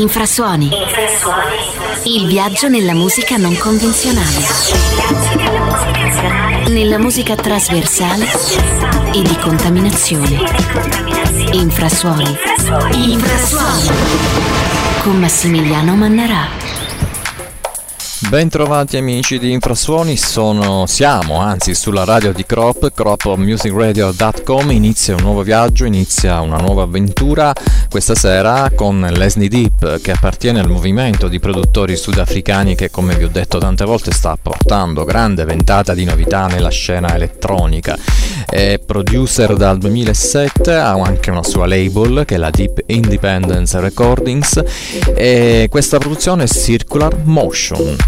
Infrasuoni. Il viaggio nella musica non convenzionale. Nella musica trasversale e di contaminazione. Infrasuoni. Infrasuoni. Con Massimiliano Mannarà. Bentrovati amici di Infrasuoni, sono, siamo anzi sulla radio di Crop, cropmusicradio.com, inizia un nuovo viaggio, inizia una nuova avventura questa sera con Leslie Deep che appartiene al movimento di produttori sudafricani che come vi ho detto tante volte sta portando grande ventata di novità nella scena elettronica. È producer dal 2007, ha anche una sua label che è la Deep Independence Recordings e questa produzione è Circular Motion.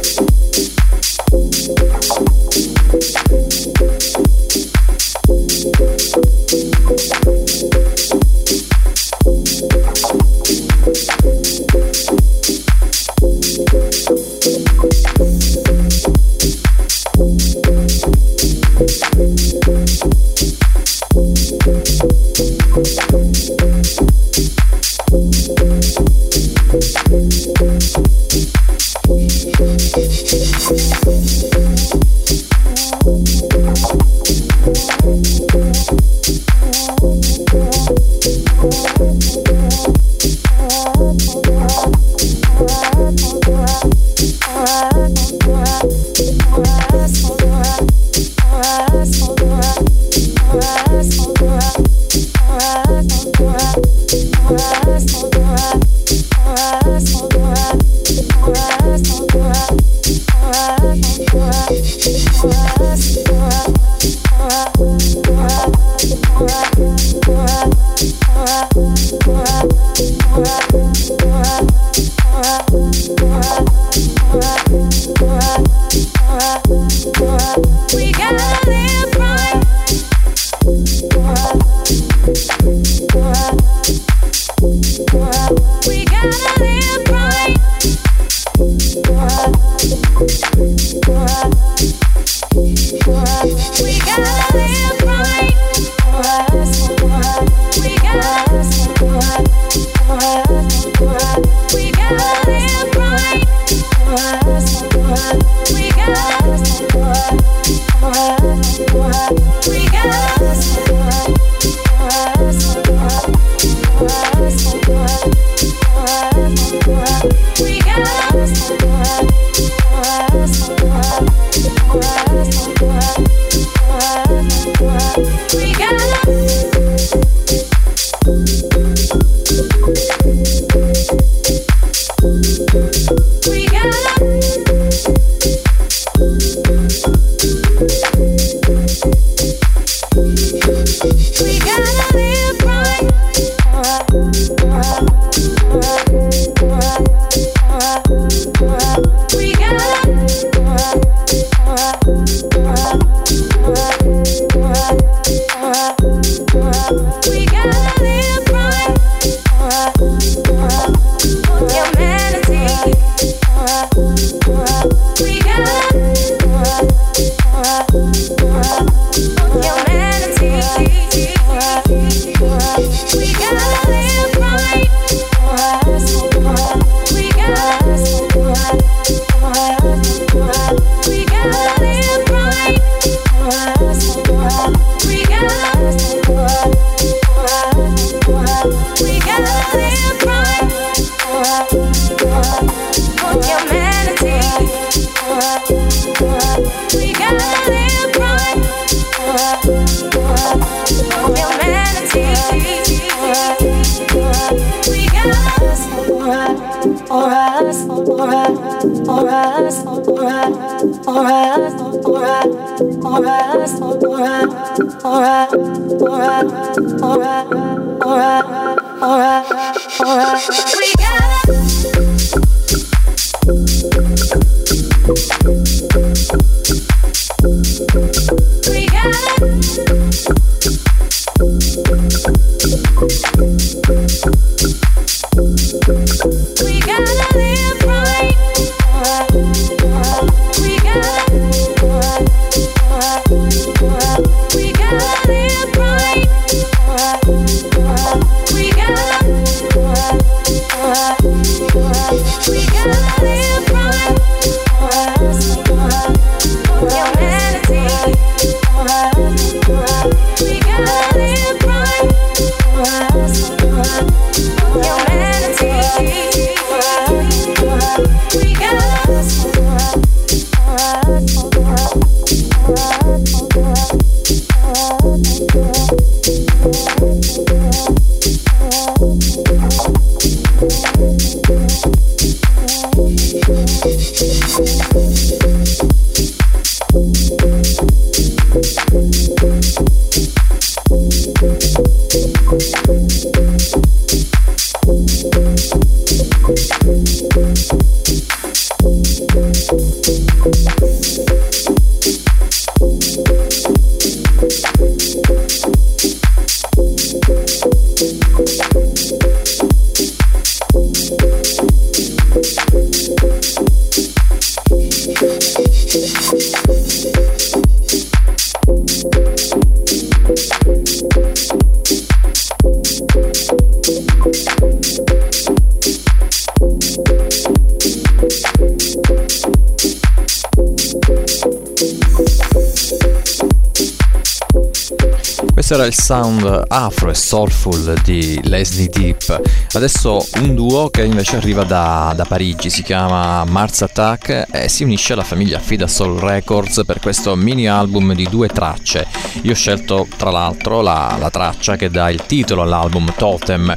era il sound afro e soulful di Leslie Deep. Adesso un duo che invece arriva da, da Parigi, si chiama Mars Attack e si unisce alla famiglia Fida Soul Records per questo mini album di due tracce. Io ho scelto tra l'altro la, la traccia che dà il titolo all'album Totem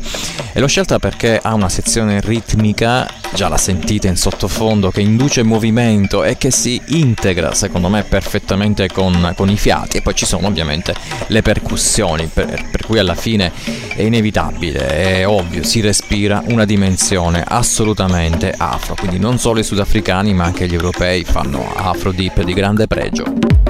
e l'ho scelta perché ha una sezione ritmica già la sentite in sottofondo, che induce movimento e che si integra secondo me perfettamente con, con i fiati e poi ci sono ovviamente le percussioni per, per cui alla fine è inevitabile, è ovvio, si respira una dimensione assolutamente afro, quindi non solo i sudafricani ma anche gli europei fanno afro deep di grande pregio.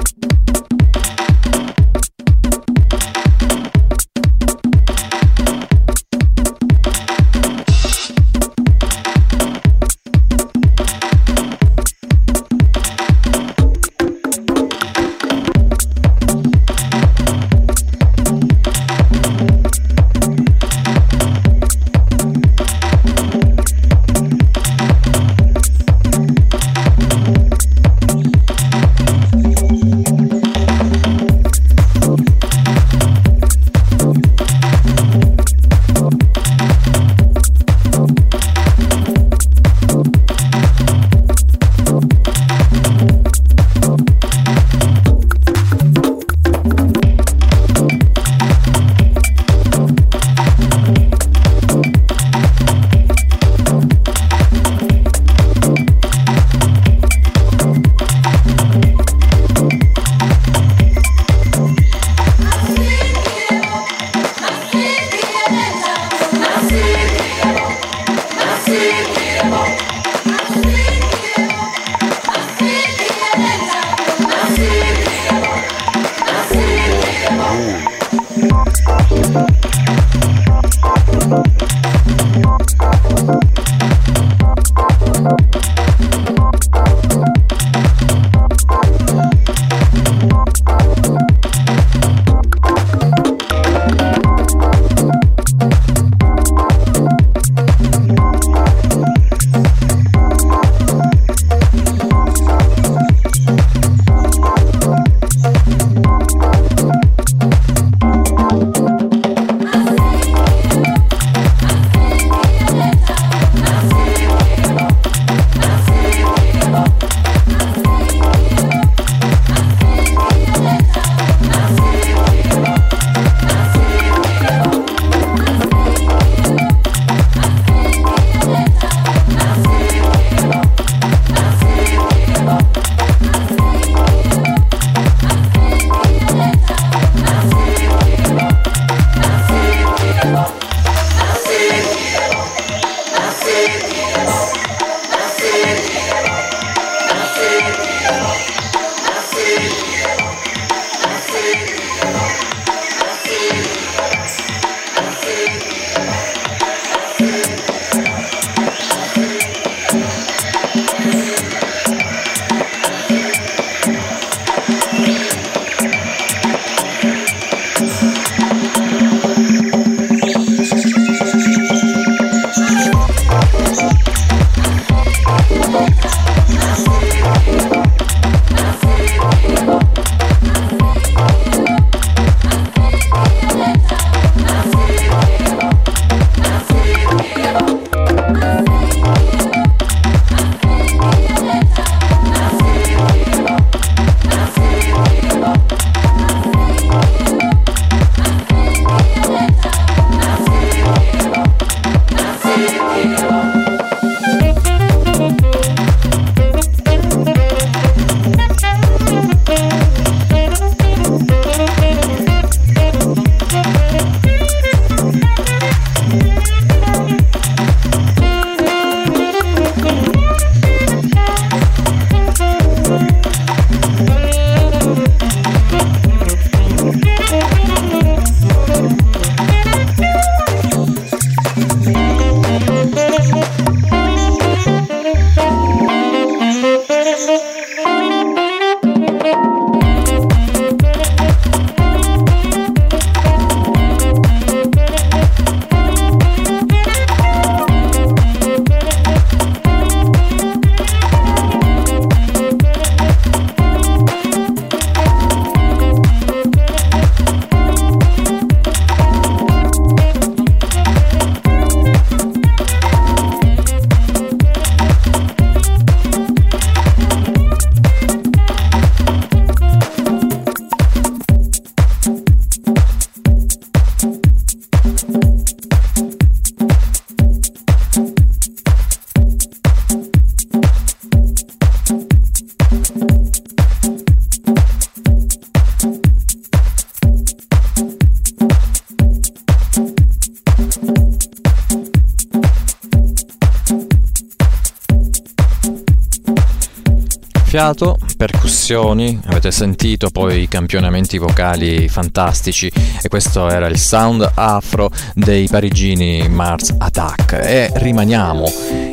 Fiato, percussioni, avete sentito poi campionamenti vocali fantastici e questo era il sound afro dei parigini Mars Attack. E rimaniamo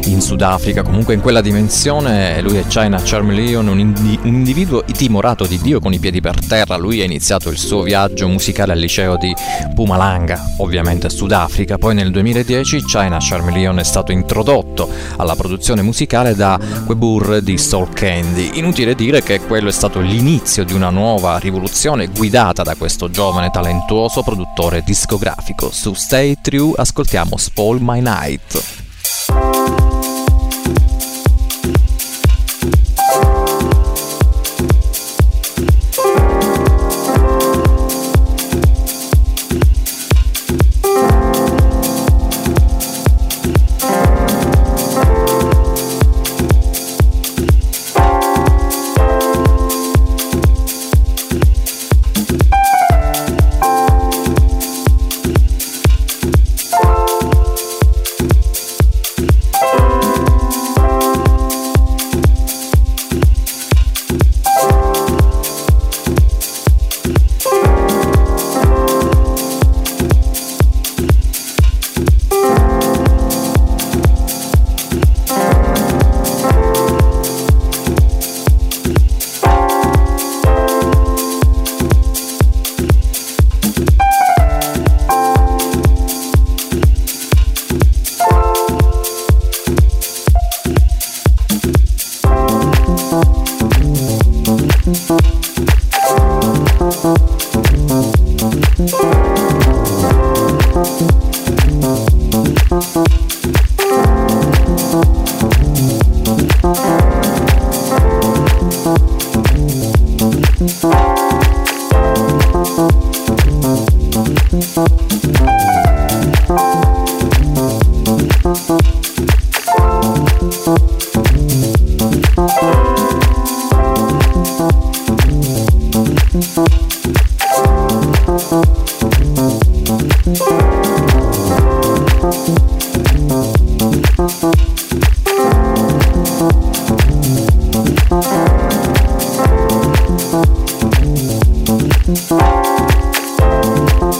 in Sudafrica, comunque in quella dimensione lui è China Charmeleon, un, indi- un individuo timorato di Dio con i piedi per terra, lui ha iniziato il suo viaggio musicale al liceo di Pumalanga, ovviamente Sudafrica, poi nel 2010 China Charmeleon è stato introdotto alla produzione musicale da Quebur di Soul Candy. Inutile dire che quello è stato l'inizio di una nuova rivoluzione guidata da questo giovane talentuoso produttore discografico. Su Stay True ascoltiamo Spoil My Night.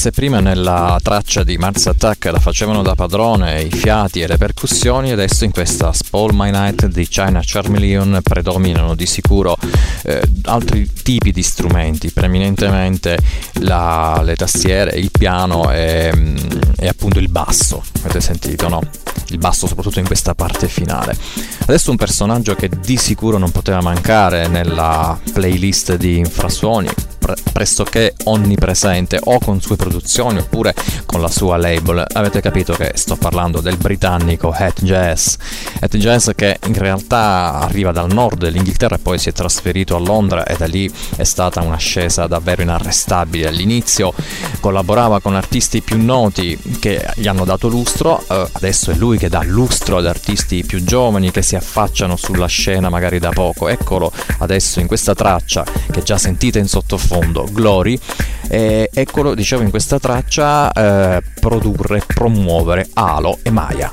se prima nella traccia di Mars Attack la facevano da padrone i fiati e le percussioni, adesso in questa Spall My Night di China Charmeleon predominano di sicuro eh, altri tipi di strumenti, preeminentemente la, le tastiere, il piano e, è appunto il basso, avete sentito, no? Il basso soprattutto in questa parte finale. Adesso un personaggio che di sicuro non poteva mancare nella playlist di infrasuoni, pre- pressoché onnipresente o con sue produzioni oppure con la sua label. Avete capito che sto parlando del britannico Hat Jazz. Hat Jazz che in realtà arriva dal nord dell'Inghilterra e poi si è trasferito a Londra e da lì è stata un'ascesa davvero inarrestabile. All'inizio collaborava con artisti più noti che gli hanno dato lustro, eh, adesso è lui che dà lustro ad artisti più giovani che si affacciano sulla scena magari da poco. Eccolo adesso in questa traccia che già sentite in sottofondo fondo, Glory, e eccolo, dicevo in questa traccia, eh, produrre, promuovere Alo e Maya.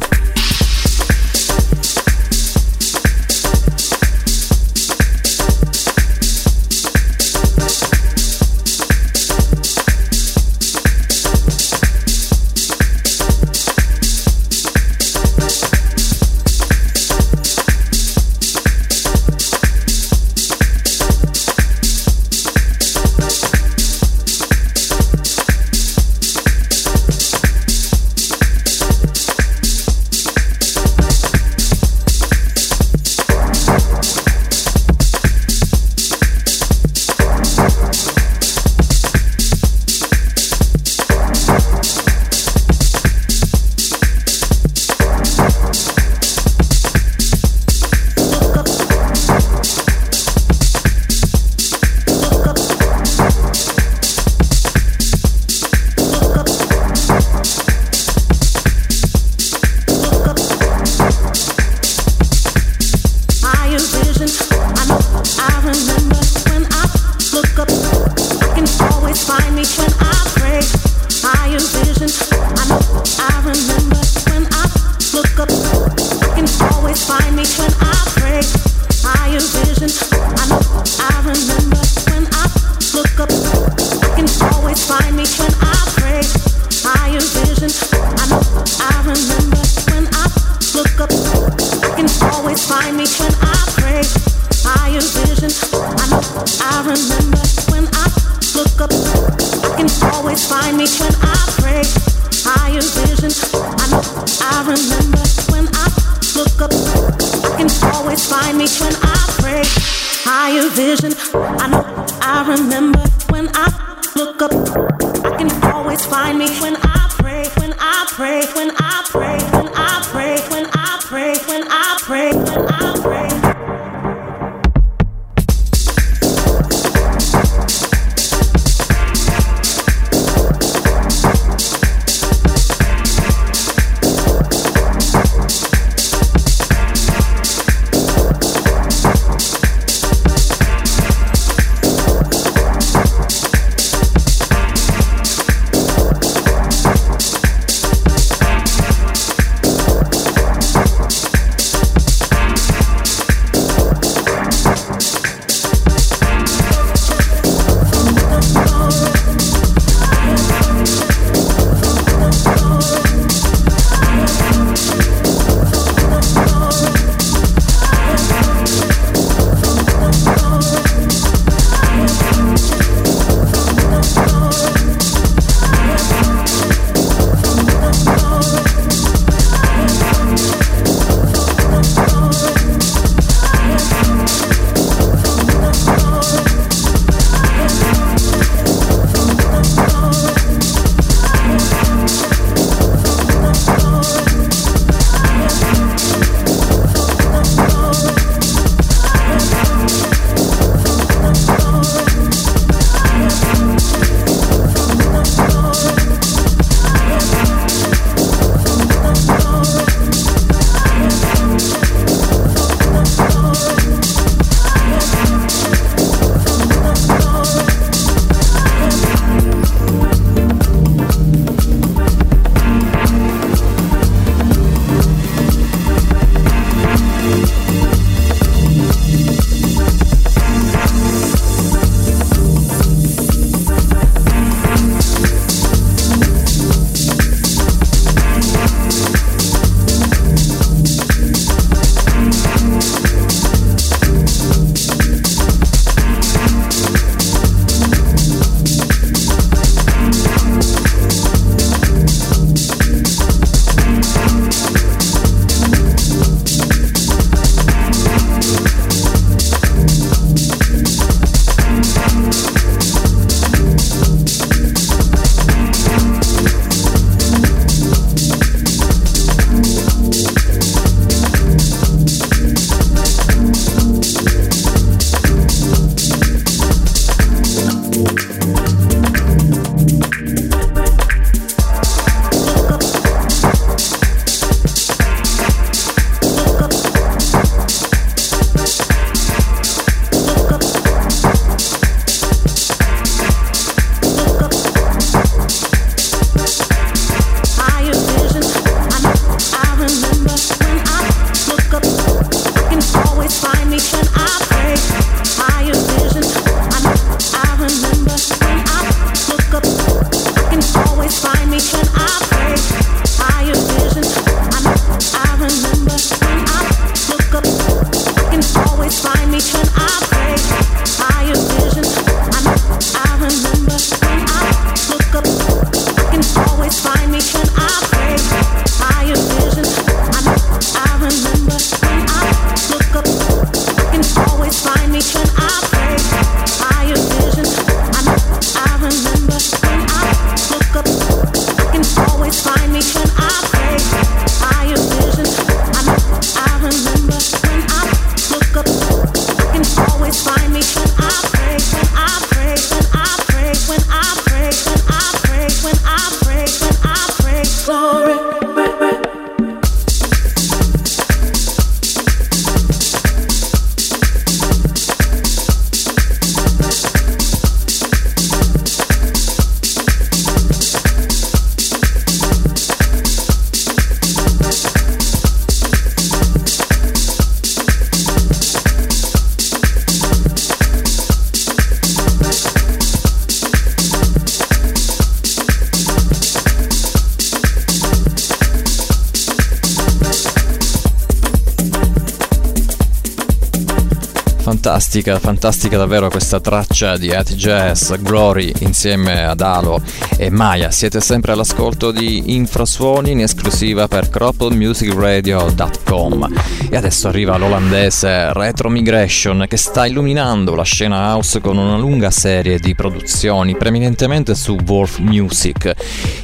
Fantastica, fantastica davvero questa traccia di At Jazz, Glory insieme ad Alo e Maya. Siete sempre all'ascolto di Infrasuoni in esclusiva per CropmusicRadio.com. E adesso arriva l'olandese Retro Migration che sta illuminando la scena house con una lunga serie di produzioni, preminentemente su Wolf Music.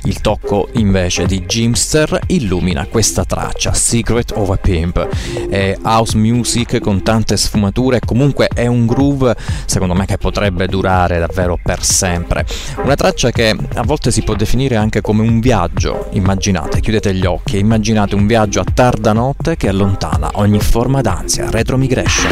Il tocco invece di Jimster illumina questa traccia, Secret of a Pimp. È house music con tante sfumature, comunque è un groove secondo me che potrebbe durare davvero per sempre. Una traccia che a volte si può definire anche come un viaggio. Immaginate, chiudete gli occhi e immaginate un viaggio a tarda notte che allontana ogni forma d'ansia. Retro Migration.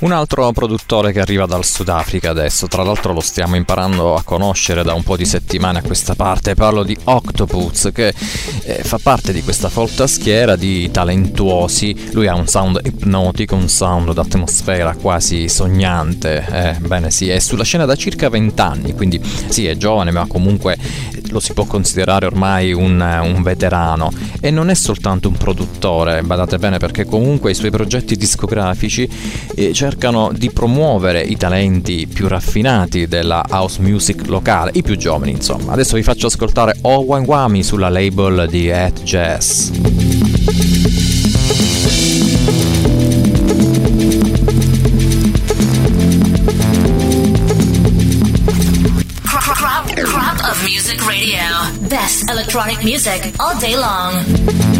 Un altro produttore che arriva dal Sudafrica adesso, tra l'altro lo stiamo imparando a conoscere da un po' di settimane a questa parte, parlo di Octopus che eh, fa parte di questa folta schiera di talentuosi, lui ha un sound ipnotico, un sound d'atmosfera quasi sognante, eh, bene sì, è sulla scena da circa 20 anni, quindi sì è giovane ma comunque lo si può considerare ormai un, un, veterano. E non è soltanto un produttore, badate bene perché comunque i suoi progetti discografici eh, cercano di promuovere i talenti più raffinati della house music locale, i più giovani insomma. Adesso vi faccio ascoltare Oh Wami sulla label di At Jazz. Music Radio. Best electronic music all day long.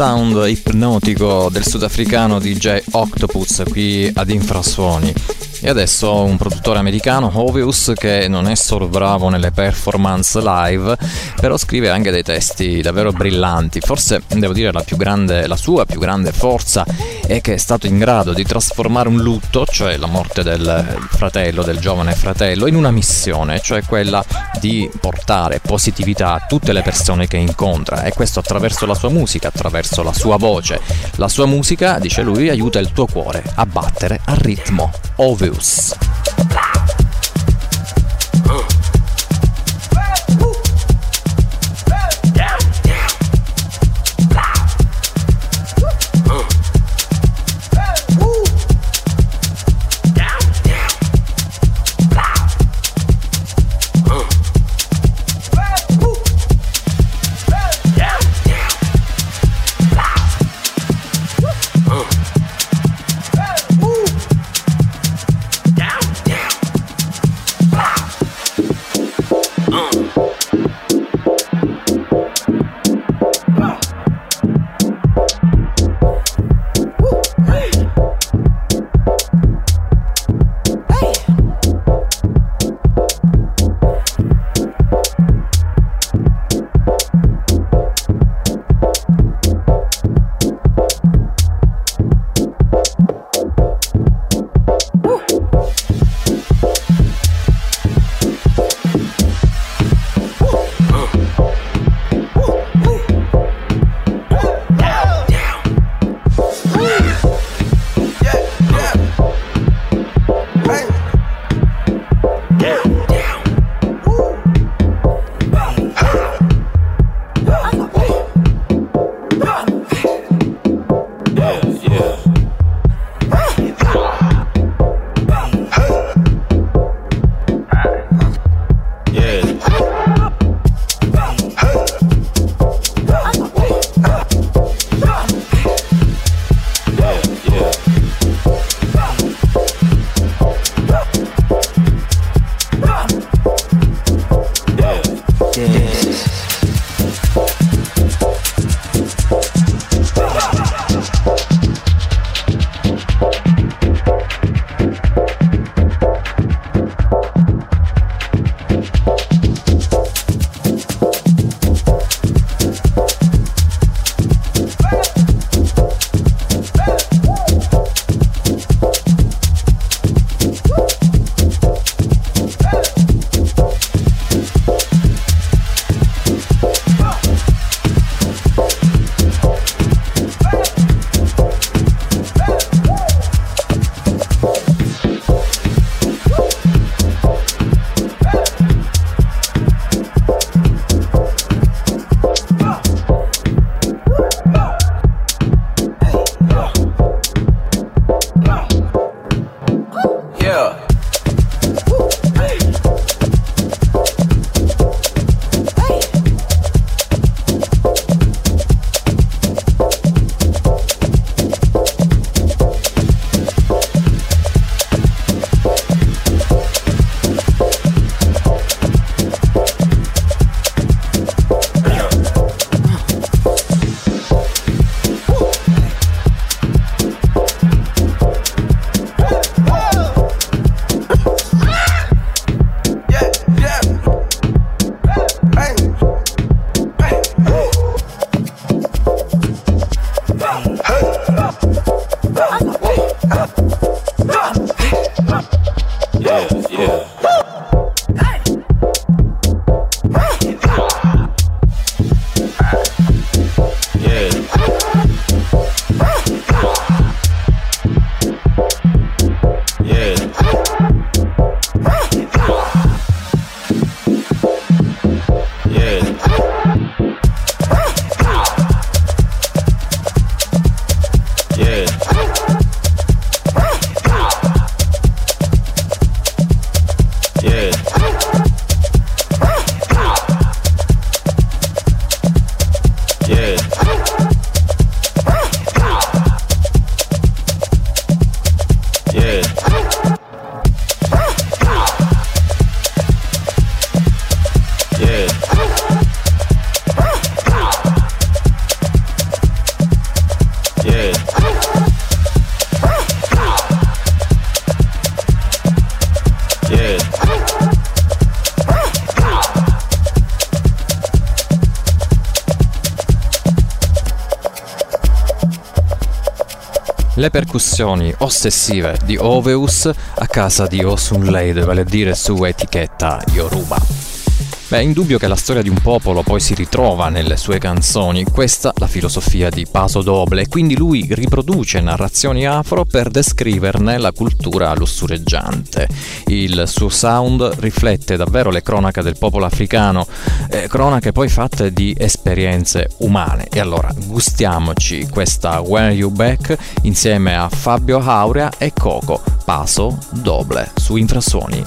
Sound ipnotico del sudafricano DJ Octopus qui ad Infrasuoni. E adesso un produttore americano, Hovius, che non è solo bravo nelle performance live, però scrive anche dei testi davvero brillanti. Forse devo dire la, grande, la sua più grande forza è che è stato in grado di trasformare un lutto, cioè la morte del fratello, del giovane fratello, in una missione, cioè quella di portare positività a tutte le persone che incontra. E questo attraverso la sua musica, attraverso la sua voce. La sua musica, dice lui, aiuta il tuo cuore a battere al ritmo. Ovvio le percussioni ossessive di Oveus a casa di Osun Leide, vale a dire su etichetta Yoruba. Beh, è indubbio che la storia di un popolo poi si ritrova nelle sue canzoni, questa la filosofia di Paso Doble, quindi lui riproduce narrazioni afro per descriverne la cultura lussureggiante. Il suo sound riflette davvero le cronache del popolo africano, eh, cronache poi fatte di esperienze umane. E allora gustiamoci questa When You Back insieme a Fabio Aurea e Coco, Paso Doble, su Infrasuoni.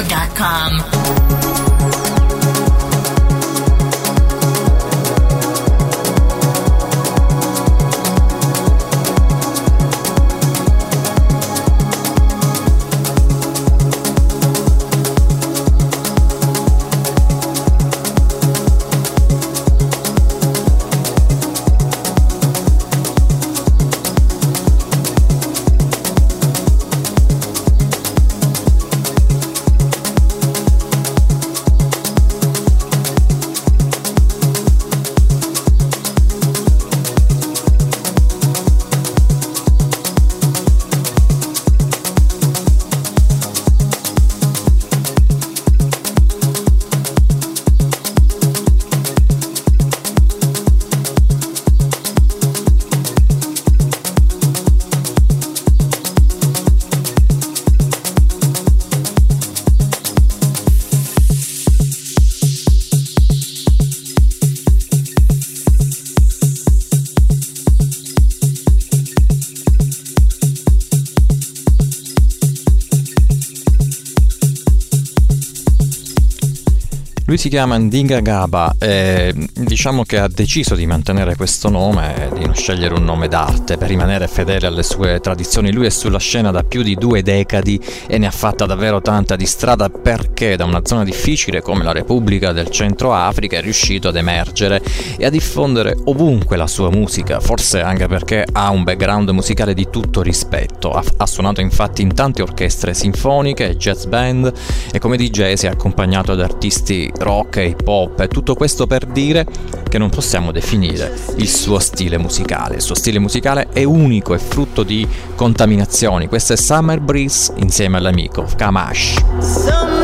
Radio.com. Lui si chiama Ndinga Gaba e diciamo che ha deciso di mantenere questo nome di non scegliere un nome d'arte per rimanere fedele alle sue tradizioni. Lui è sulla scena da più di due decadi e ne ha fatta davvero tanta di strada perché da una zona difficile come la Repubblica del Centro Africa è riuscito ad emergere e a diffondere ovunque la sua musica, forse anche perché ha un background musicale di tutto rispetto. Ha, ha suonato infatti in tante orchestre sinfoniche, jazz band e come DJ si è accompagnato ad artisti rock e hip hop tutto questo per dire che non possiamo definire il suo stile musicale. Il suo stile musicale è unico, è frutto di contaminazioni. Questo è Summer Breeze insieme all'amico Kamash.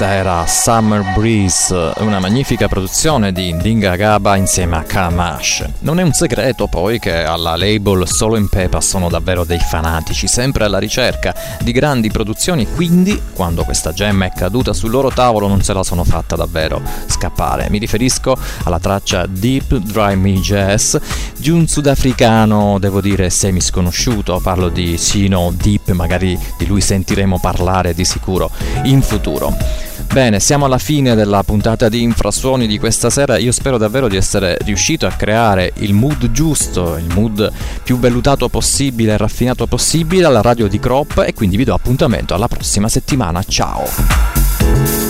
Questa era Summer Breeze, una magnifica produzione di Dinga Gaba insieme a Kamash. Non è un segreto poi che alla label Solo in Pepa sono davvero dei fanatici, sempre alla ricerca di grandi produzioni, quindi quando questa gemma è caduta sul loro tavolo non se la sono fatta davvero scappare. Mi riferisco alla traccia Deep Dry Me Jazz di un sudafricano, devo dire, semi sconosciuto, parlo di Sino Deep, magari di lui sentiremo parlare di sicuro in futuro. Bene, siamo alla fine della puntata di Infrasuoni di questa sera. Io spero davvero di essere riuscito a creare il mood giusto, il mood più vellutato possibile e raffinato possibile alla radio di Crop e quindi vi do appuntamento alla prossima settimana. Ciao!